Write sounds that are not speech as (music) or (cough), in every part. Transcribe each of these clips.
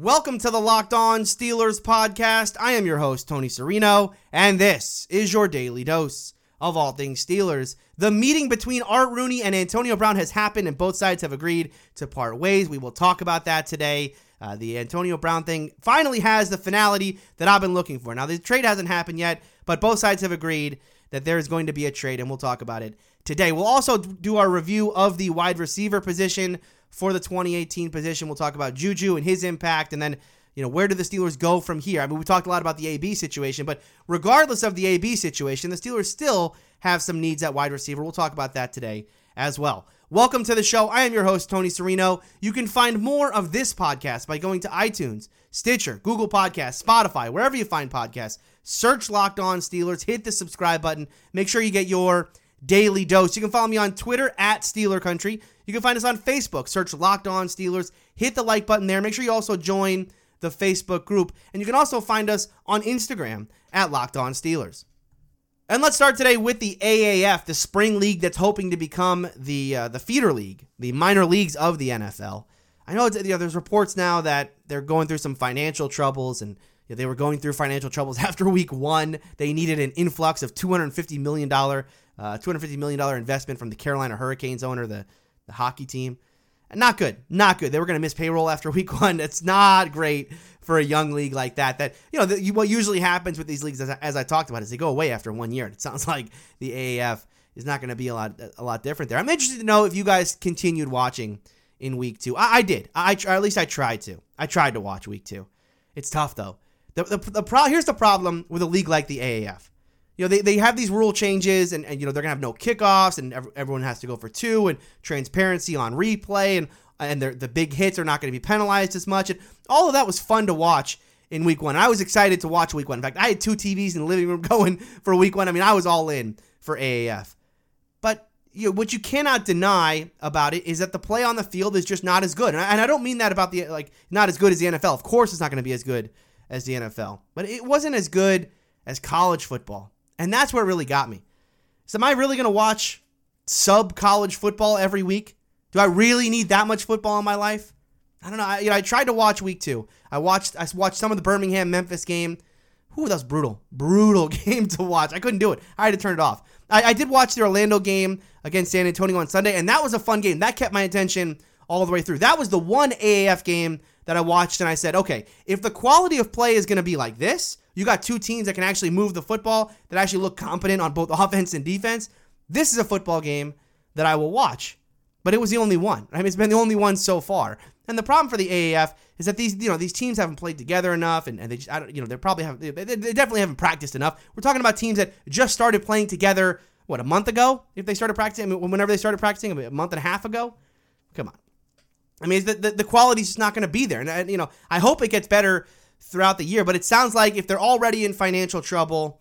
Welcome to the Locked On Steelers podcast. I am your host, Tony Serino, and this is your daily dose of all things Steelers. The meeting between Art Rooney and Antonio Brown has happened, and both sides have agreed to part ways. We will talk about that today. Uh, the Antonio Brown thing finally has the finality that I've been looking for. Now, the trade hasn't happened yet, but both sides have agreed that there is going to be a trade, and we'll talk about it today. We'll also do our review of the wide receiver position for the 2018 position. We'll talk about Juju and his impact, and then you know where do the Steelers go from here? I mean, we talked a lot about the AB situation, but regardless of the AB situation, the Steelers still have some needs at wide receiver. We'll talk about that today as well. Welcome to the show. I am your host, Tony Serino. You can find more of this podcast by going to iTunes, Stitcher, Google Podcasts, Spotify, wherever you find podcasts. Search Locked On Steelers, hit the subscribe button. Make sure you get your daily dose. You can follow me on Twitter at Steeler Country. You can find us on Facebook. Search Locked On Steelers. Hit the like button there. Make sure you also join the Facebook group. And you can also find us on Instagram at Locked On Steelers. And let's start today with the AAF, the spring league that's hoping to become the uh, the feeder league, the minor leagues of the NFL. I know, you know there's reports now that they're going through some financial troubles and you know, they were going through financial troubles (laughs) after week one. They needed an influx of $250 million, uh, $250 million investment from the Carolina Hurricanes owner, the, the hockey team. Not good. Not good. They were going to miss payroll after (laughs) week one. It's not great for a young league like that. That you know, the, what usually happens with these leagues, as I, as I talked about, is they go away after one year. It sounds (laughs) like the AAF is not going to be a lot a lot different there. I'm interested to know if you guys continued watching in week two. I, I did. I, or at least I tried to. I tried to watch week two. It's tough though. The the, the pro, here's the problem with a league like the AAF you know, they, they have these rule changes and, and you know, they're going to have no kickoffs and everyone has to go for two and transparency on replay and, and the big hits are not going to be penalized as much. And all of that was fun to watch in week one. I was excited to watch week one. In fact, I had two TVs in the living room (laughs) going for week one. I mean, I was all in for AAF. But you know, what you cannot deny about it is that the play on the field is just not as good. And I, and I don't mean that about the, like, not as good as the NFL. Of course, it's not going to be as good as the NFL, but it wasn't as good as college football. And that's what really got me. So, am I really going to watch sub college football every week? Do I really need that much football in my life? I don't know. I, you know, I tried to watch week two. I watched I watched some of the Birmingham Memphis game. Who that was brutal, brutal (laughs) game to watch. I couldn't do it. I had to turn it off. I, I did watch the Orlando game against San Antonio on Sunday, and that was a fun game. That kept my attention all the way through. That was the one AAF game that I watched, and I said, okay, if the quality of play is going to be like this, you got two teams that can actually move the football, that actually look competent on both (laughs) offense and defense. This is a football game that I will watch. But it was the only one. I mean, it's been the only one so far. And the problem for the AAF is that these, you know, these teams haven't played together enough, and, and they, just, I don't, you know, they probably have, they, they definitely haven't practiced enough. We're talking about teams that just started playing together, what, a month ago? If they started practicing, I mean, whenever they started practicing, a month and a half ago. Come on. I mean, the, the, the quality's just not going to be there. And, and, you know, I hope it gets better throughout the year. But it sounds like if they're already in financial trouble,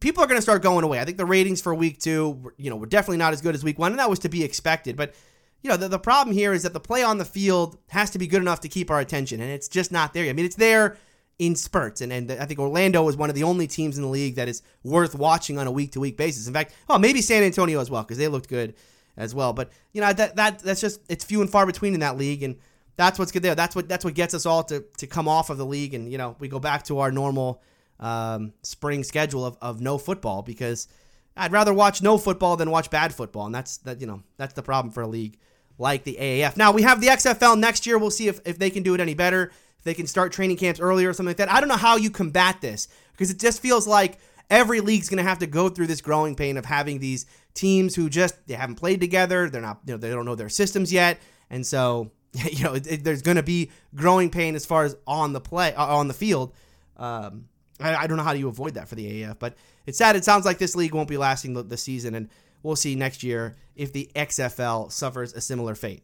people are going to start going away. I think the ratings for week two, you know, were definitely not as good as week one, and that was to be expected. But you know, the, the problem here is that the play on the field has to be good enough to keep our attention, and it's just not there. I mean, it's there in spurts, and, and I think Orlando is one of the only teams in the league that is worth watching on a week to week basis. In fact, oh, maybe San Antonio as well because they looked good as well. But you know, that that that's just it's few and far between in that league, and that's what's good there. That's what that's what gets us all to to come off of the league, and you know we go back to our normal um, spring schedule of, of no football because I'd rather watch no football than watch bad football, and that's that you know that's the problem for a league like the AAF. Now we have the XFL next year. We'll see if if they can do it any better. If they can start training camps earlier or something like that. I don't know how you combat this because it just feels like every league's going to have to go through this growing pain of having these teams who just they haven't played together. They're not you know they don't know their systems yet, and so (laughs) you know, it, it, there's going to be growing pain as far as on the play uh, on the field. Um, I, I, don't know how you avoid that for the AAF, but it's sad. It sounds like this league won't be lasting the, the season, and we'll see next year if the XFL suffers a similar fate.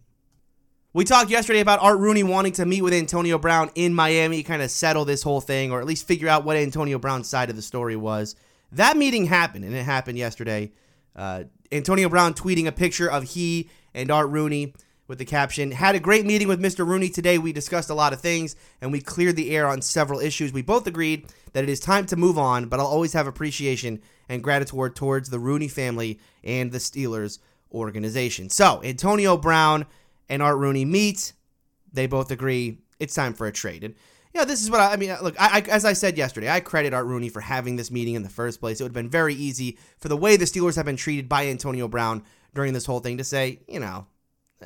We talked yesterday about Art Rooney wanting to meet with Antonio Brown in Miami, kind of settle this whole thing, or at least figure out what Antonio Brown's side of the story was. That meeting happened, and it happened yesterday. Uh, Antonio Brown tweeting a picture of he and Art Rooney with the caption Had a great meeting with Mr. Rooney today. We discussed a lot of things and we cleared the air on several issues. We both agreed that it is time to move on, but I'll always have appreciation and gratitude towards the Rooney family and the Steelers organization. So, Antonio Brown and Art Rooney meet. They both agree it's time for a trade. And yeah, this is what I, I mean. Look, I, I, as I said yesterday, I credit Art Rooney for having this meeting in the first place. It would have been very easy for the way the Steelers have been treated by Antonio Brown during this whole thing to say, you know,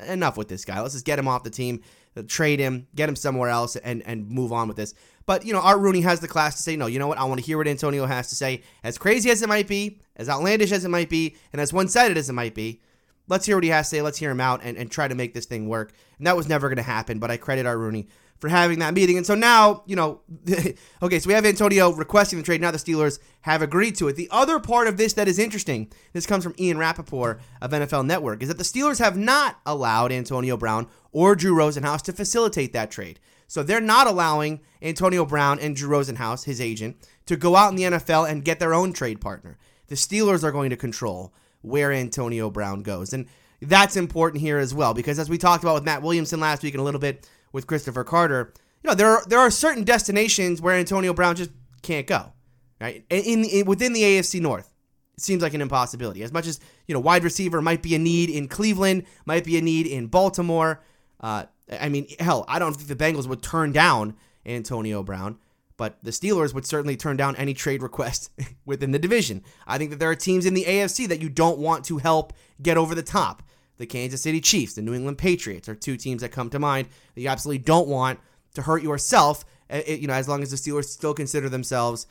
enough with this guy. Let's just get him off the team, trade him, get him somewhere else, and and move on with this. But you know, Art Rooney has the class to say, no, you know what? I want to hear what Antonio has to say. As crazy as it might be, as outlandish as it might be, and as one-sided as it might be, let's hear what he has to say. Let's hear him out and, and try to make this thing work. And that was never going to happen. But I credit Art Rooney for having that meeting. And so now, you know, (laughs) okay, so we have Antonio requesting the trade. Now the Steelers have agreed to it. The other part of this that is interesting, this comes from Ian Rapoport of NFL Network, is that the Steelers have not allowed Antonio Brown or Drew Rosenhaus to facilitate that trade. So they're not allowing Antonio Brown and Drew Rosenhaus, his agent, to go out in the NFL and get their own trade partner. The Steelers are going to control where Antonio Brown goes. And that's important here as well because as we talked about with Matt Williamson last week and a little bit with Christopher Carter, you know, there are, there are certain destinations where Antonio Brown just can't go, right? In, in within the AFC North, it seems like an impossibility. As much as you know, wide receiver might be a need in Cleveland, might be a need in Baltimore. Uh, I mean, hell, I don't think the Bengals would turn down Antonio Brown, but the Steelers would certainly turn down any trade request (laughs) within the division. I think that there are teams in the AFC that you don't want to help get over the top the Kansas City Chiefs, the New England Patriots are two teams that come to mind that you absolutely don't want to hurt yourself. Eh, eh, you know, as long as the Steelers still consider themselves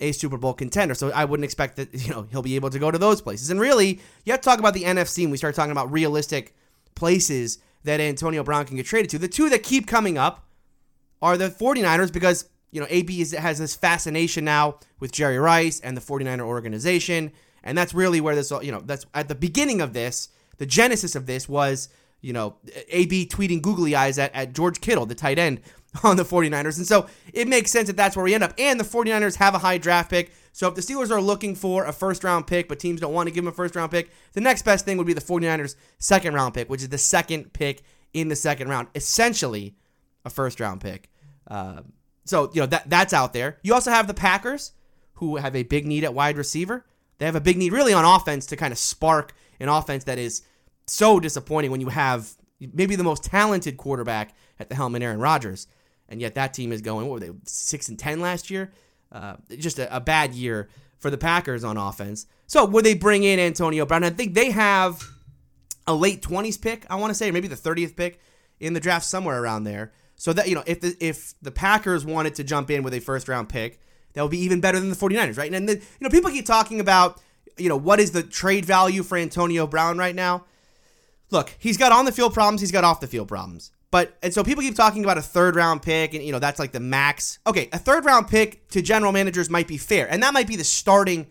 a Super Bowl contender. So I wouldn't expect that (laughs) you know he'll be able to go to those places. And really, you have to talk about the NFC and we start talking about realistic places that Antonio Brown can get traded to. The two that keep coming up are the 49ers because you know AB is, has this fascination now with Jerry Rice and the 49er organization, and that's really where this you know that's at the beginning of this the genesis of this was, you know, AB tweeting googly eyes at, at George Kittle, the tight end (laughs) on the 49ers. And so it makes sense that that's where we end up. And the 49ers have a high draft pick. So if the Steelers are looking for a first round pick, but teams don't want to give them a first round pick, the next best thing would be the 49ers' second round pick, which is the second pick in the second round, essentially a first round pick. Uh, so, you know, that that's out there. You also have the Packers, who have a big need at wide receiver. They have a big need really on offense to kind of spark an offense that is so disappointing when you have maybe the most talented quarterback at the helm in Aaron Rodgers, and yet that team is going what were they six and ten last year? Uh, just a, a, bad year for the Packers on offense. So would they bring in Antonio Brown? I think they have a late twenties pick. I want to say maybe the thirtieth pick in the draft somewhere around there. So that you know if the if the Packers wanted to jump in with a first round pick, that would be even better than the 49ers, right? And then you know people keep talking about you know, what is the trade value for Antonio Brown right now? Look, he's got on the field problems, he's got off the field problems. But and so people keep talking about a third round pick, and you know that's like the max. Okay, a third round pick to general managers might be fair, and that might be the starting.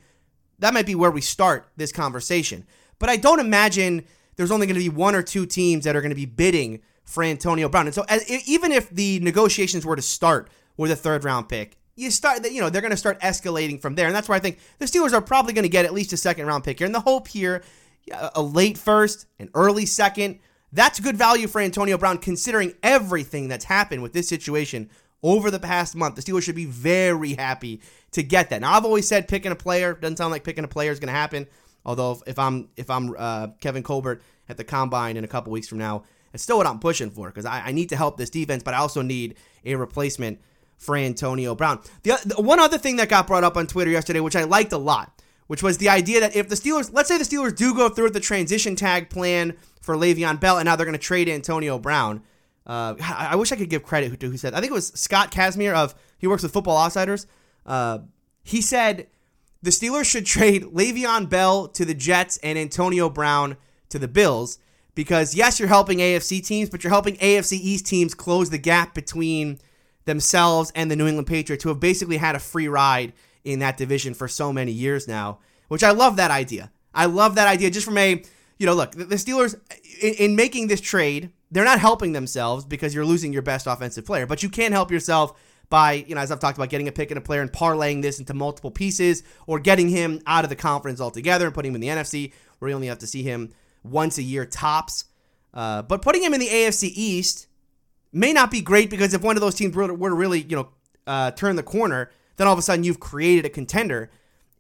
That might be where we start this conversation. But I don't imagine there's only going to be one or two teams that are going to be bidding for Antonio Brown. And so as, even if the negotiations were to start with a third round pick, you start that you know they're going to start escalating from there. And that's why i think the steelers are probably going to get at least a second round pick here. And the hope here a late first an early second that's good value for antonio brown considering everything that's happened with this situation over the past month. The steelers should be very happy to get that. Now i've always said picking a player doesn't sound like picking a player is going to happen. Although if, i'm if i'm uh, kevin colbert at the combine in a couple weeks from now it's still what i'm pushing for because I, I need to help this defense but i also need a replacement for Antonio Brown. The, the, one other thing that got brought up on Twitter yesterday, which I liked a lot, which was the idea that if the Steelers, let's say the Steelers do go through with the transition tag plan for Le'Veon Bell, and now they're going to trade Antonio Brown. Uh, I, I, wish I could give credit to who said. I think it was Scott Kacsmar of he works with Football Outsiders. Uh, he said the Steelers should trade Le'Veon Bell to the Jets and Antonio Brown to the Bills because yes, you're helping AFC teams, but you're helping AFC East teams close the gap between themselves and the New England Patriots, who have basically had a free ride in that division for so many years now, which I love that idea. I love that idea just from a, you know, look, the Steelers, in, in making this trade, they're not helping themselves because you're losing your best offensive player, but you can help yourself by, you know, as I've talked about, getting a pick and a player and parlaying this into multiple pieces or getting him out of the conference altogether and putting him in the NFC where you only have to see him once a year tops. Uh, but putting him in the AFC East may not be great because if one of those teams were, to really, you know, uh, turn the corner, then all of a sudden you've created a contender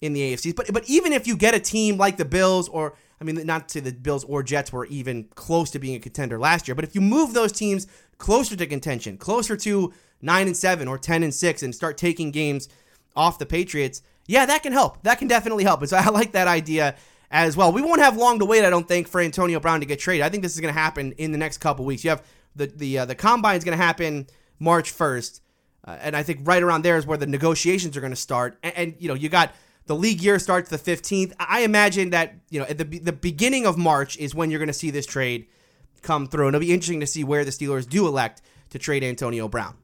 in the AFC. But but even if you get a team like the Bills or I mean, not to the Bills or Jets were even close to being a contender last year, but if you move those teams closer to contention, closer to 9 and 7 or 10 and 6 and start taking games off the Patriots, yeah, that can help. That can definitely help. And so (laughs) I like that idea as well. We won't have long to wait, I don't think, for Antonio Brown to get traded. I think this is going to happen in the next couple weeks. You have the the uh, the combine is going to happen March 1st. Uh, and I think right around there is where the negotiations are going to start. And, and, you know, you got the league year starts the 15th. I imagine that, you know, at the, the beginning of March is when you're going to see this trade come through. And it'll be interesting to see where the Steelers do elect to trade Antonio Brown.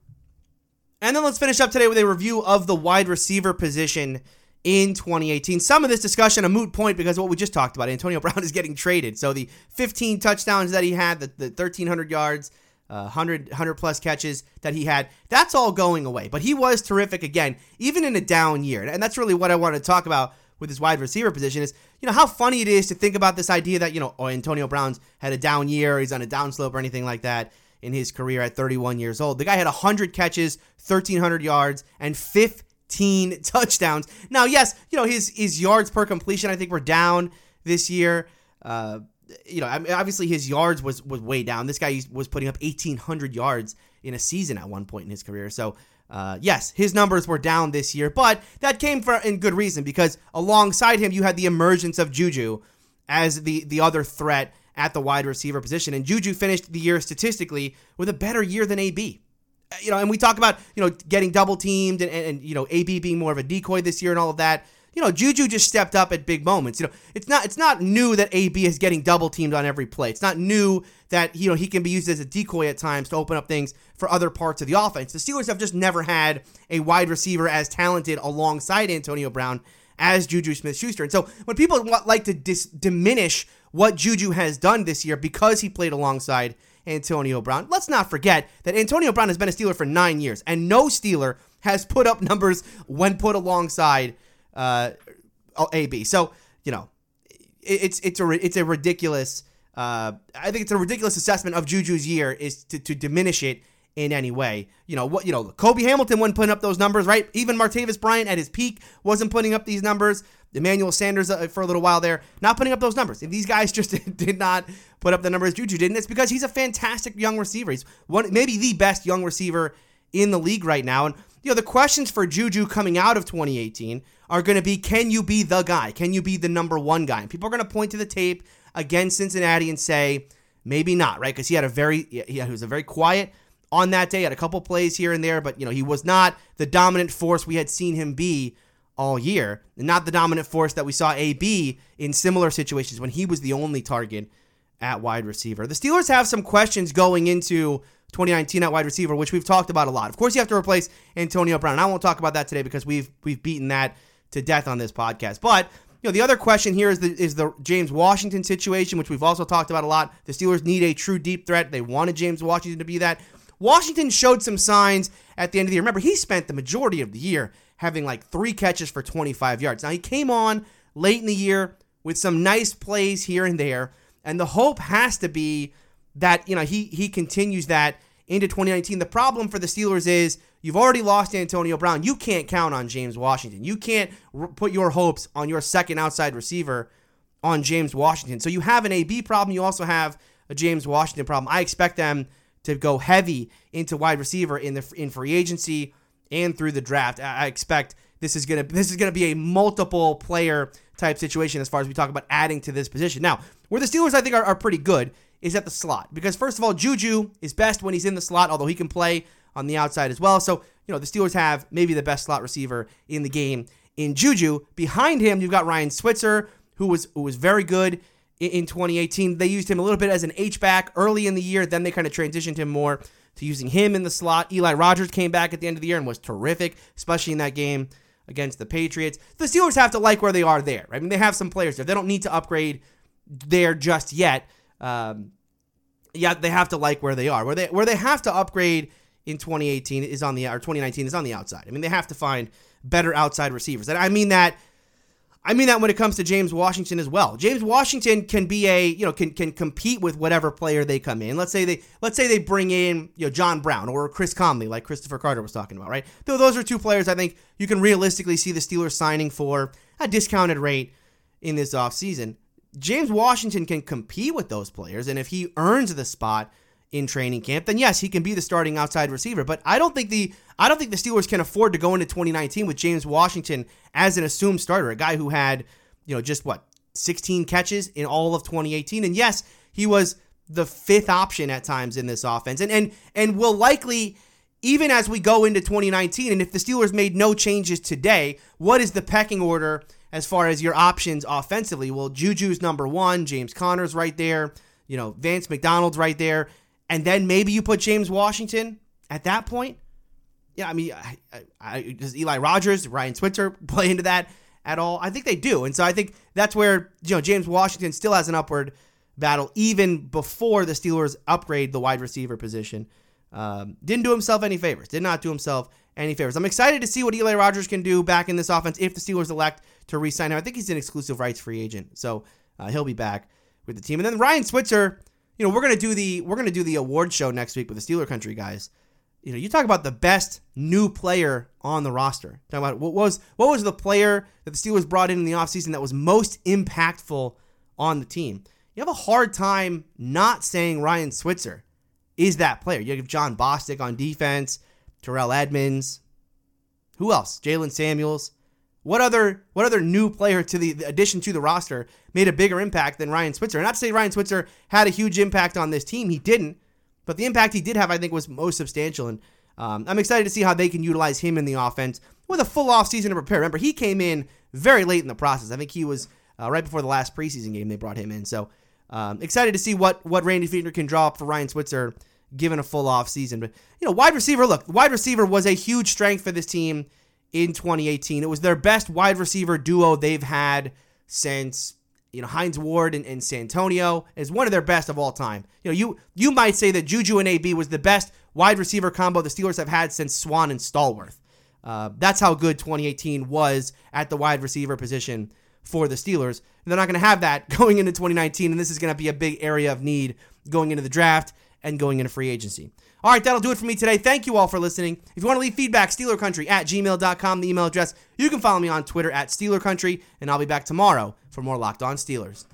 And then let's finish up today with a review of the wide receiver position in 2018. Some of this discussion a moot point because what we just talked about. Antonio (laughs) Brown is getting traded. So the 15 touchdowns that he had, the, the 1,300 yards, uh, 100, 100 plus catches that he had, that's all going away. But he was terrific again, even in a down year. And that's really what I want to talk about with his wide receiver position is, you know, how funny it is to think about this idea that, you know, oh, Antonio Brown's had a down year, he's on a downslope or anything like that in his career at 31 years old. The guy had 100 catches, 1,300 yards, and 15 touchdowns. Now, yes, you know, his, his yards per completion, I think, were down this year. Uh, you know, obviously his yards was was way down. This guy was putting up 1,800 yards in a season at one point in his career. So, uh, yes, his numbers were down this year, but that came for in good reason because alongside him, you had the emergence of Juju as the the other threat at the wide receiver position, and Juju finished the year statistically with a better year than AB. Uh, you know, and we talk about you know getting double teamed and, and, and you know AB being more of a decoy this year and all of that you know, Juju just stepped up at big moments. You know, it's not it's not new that AB is getting double teamed on every play. It's not new that you know he can be used as a decoy at times to open up things for other parts of the offense. The Steelers have just never had a wide receiver as talented alongside Antonio Brown as Juju Smith-Schuster. And so when people like to dis- diminish what Juju has done this year because he played alongside Antonio Brown, let's not forget that Antonio Brown has been a Steeler for nine years, and no Steeler has put up numbers when put alongside uh, AB. So you know, it's it's a it's a ridiculous. Uh, I think it's a ridiculous assessment of Juju's year is to, to diminish it in any way. You know what? You know, Cobi Hamilton wasn't putting up those numbers, right? Even Martavis Bryant at his peak wasn't putting up these numbers. Emmanuel Sanders uh, for a little while there, not putting up those numbers. If these guys (laughs) just did not put up the numbers Juju didn't, it's because he's a fantastic young receiver. He's one, maybe the best young receiver in the league right now. And you know, the questions for Juju coming out of 2018 are going to be can you be the guy? Can you be the number one guy? And people are going to point to the tape against Cincinnati and say, maybe not, right? Because he had a very, he was a very quiet on that day, had a couple plays here and there, but, you know, he was not the dominant force we had seen him be all year, and not the dominant force that we saw AB in similar situations when he was the only target at wide receiver. The Steelers have some questions going into 2019 at wide receiver, which we've talked about a lot. Of course, you have to replace Antonio Brown. And I won't talk about that today because we've we've beaten that to death on this podcast. But you know, the other question here is the is the James Washington situation, which we've also talked about a lot. The Steelers need a true deep threat. They wanted James Washington to be that. Washington showed some signs at the end of the year. Remember, he spent the majority of the year having like three catches for 25 yards. Now he came on late in the year with some nice plays here and there, and the hope has to be that you know he he continues that into 2019. The problem for the Steelers is you've already lost Antonio Brown. You can't count on James Washington. You can't r- put your hopes on your second outside receiver on James Washington. So you have an AB problem. You also have a James Washington problem. I expect them to go heavy into wide receiver in the in free agency and through the draft. I expect this is gonna this is gonna be a multiple player type situation as far as we talk about adding to this position. Now, where the Steelers I think are, are pretty good is at the slot. Because, first of all, Juju is best when he's in the slot, although he can play on the outside as well. So, you know, the Steelers have maybe the best slot receiver in the game in Juju. Behind him, you've got Ryan Switzer, who was who was very good in 2018. They used him a little bit as an H-back early in the year. Then they kind of transitioned him more to using him in the slot. Eli Rogers came back at the end of the year and was terrific, especially in that game against the Patriots. The Steelers have to like where they are there. I mean, they have some players there. They don't need to upgrade there just yet. Um, yeah, they have to like where they are. Where they where they have to upgrade in 2018 is on the or 2019 is on the outside. I mean, they have to find better outside receivers. And I mean that I mean that when it comes to James Washington as well. James Washington can be a, you know, can can compete with whatever player they come in. Let's say they let's say they bring in, you know, John Brown or Chris Conley like Christopher Carter was talking about, right? Though those are two players I think you can realistically see the Steelers signing for a discounted rate in this offseason. James Washington can compete with those players, and if he earns the spot in training camp, then yes, he can be the starting outside receiver. But I don't think the I don't think the Steelers can afford to go into 2019 with James Washington as an assumed starter, a guy who had, you know, just what 16 catches in all of 2018. And yes, he was the fifth option at times in this offense, and and and will likely. Even as we go into 2019, and if the Steelers made no changes today, what is the pecking order as far as your options offensively? Well, Juju's number one, James Conner's right there, you know, Vance McDonald's right there and then maybe you put James Washington at that point. Yeah, I mean, I, I, I, does Eli Rogers, Ryan Switzer play into that at all? I think they do, and so I think that's where you know James Washington still has an upward battle even before the Steelers upgrade the wide receiver position. Um, didn't do himself any favors. Did not do himself any favors. I'm excited to see what Eli Rogers can do back in this offense if the Steelers elect to re-sign him. I think he's an exclusive rights free agent, so uh, he'll be back with the team. And then Ryan Switzer you know, we're gonna do the we're gonna do the award show next week with the Steeler Country guys. You know, you talk about the best new player on the roster. Talk about what was what was the player that the Steelers brought in in the offseason that was most impactful on the team. You have a hard time not saying Ryan Switzer is that player. You have Jon Bostic on defense, Terrell Edmunds, Who else? Jaylen Samuels. What other what other new player to the, the addition to the roster made a bigger impact than Ryan Switzer? And not to say Ryan Switzer had a huge impact on this team, he didn't. But the impact he did have, I think, was most substantial. And um, I'm excited to see how they can utilize him in the offense with a full off season to prepare. Remember, he came in very late in the process. I think he was uh, right before the last preseason game they brought him in. So um, excited to see what what Randy Fichtner can draw up for Ryan Switzer given a full off season. But you know, wide receiver. Look, wide receiver was a huge strength for this team in 2018. It was their best wide receiver duo they've had since you know Hines Ward and, and Santonio is one of their best of all time. You know, you you might say that Juju and AB was the best wide receiver combo the Steelers have had since Swann and Stallworth. Uh, that's how good 2018 was at the wide receiver position for the Steelers. And they're not going to have that (laughs) going into 2019, and this is going to be a big area of need going into the draft and going into free agency. All right, that'll do it for me today. Thank you all for listening. If you want to leave feedback, SteelerCountry at gmail.com, the email address. You can follow me on Twitter at SteelerCountry, and I'll be back tomorrow for more Locked On Steelers.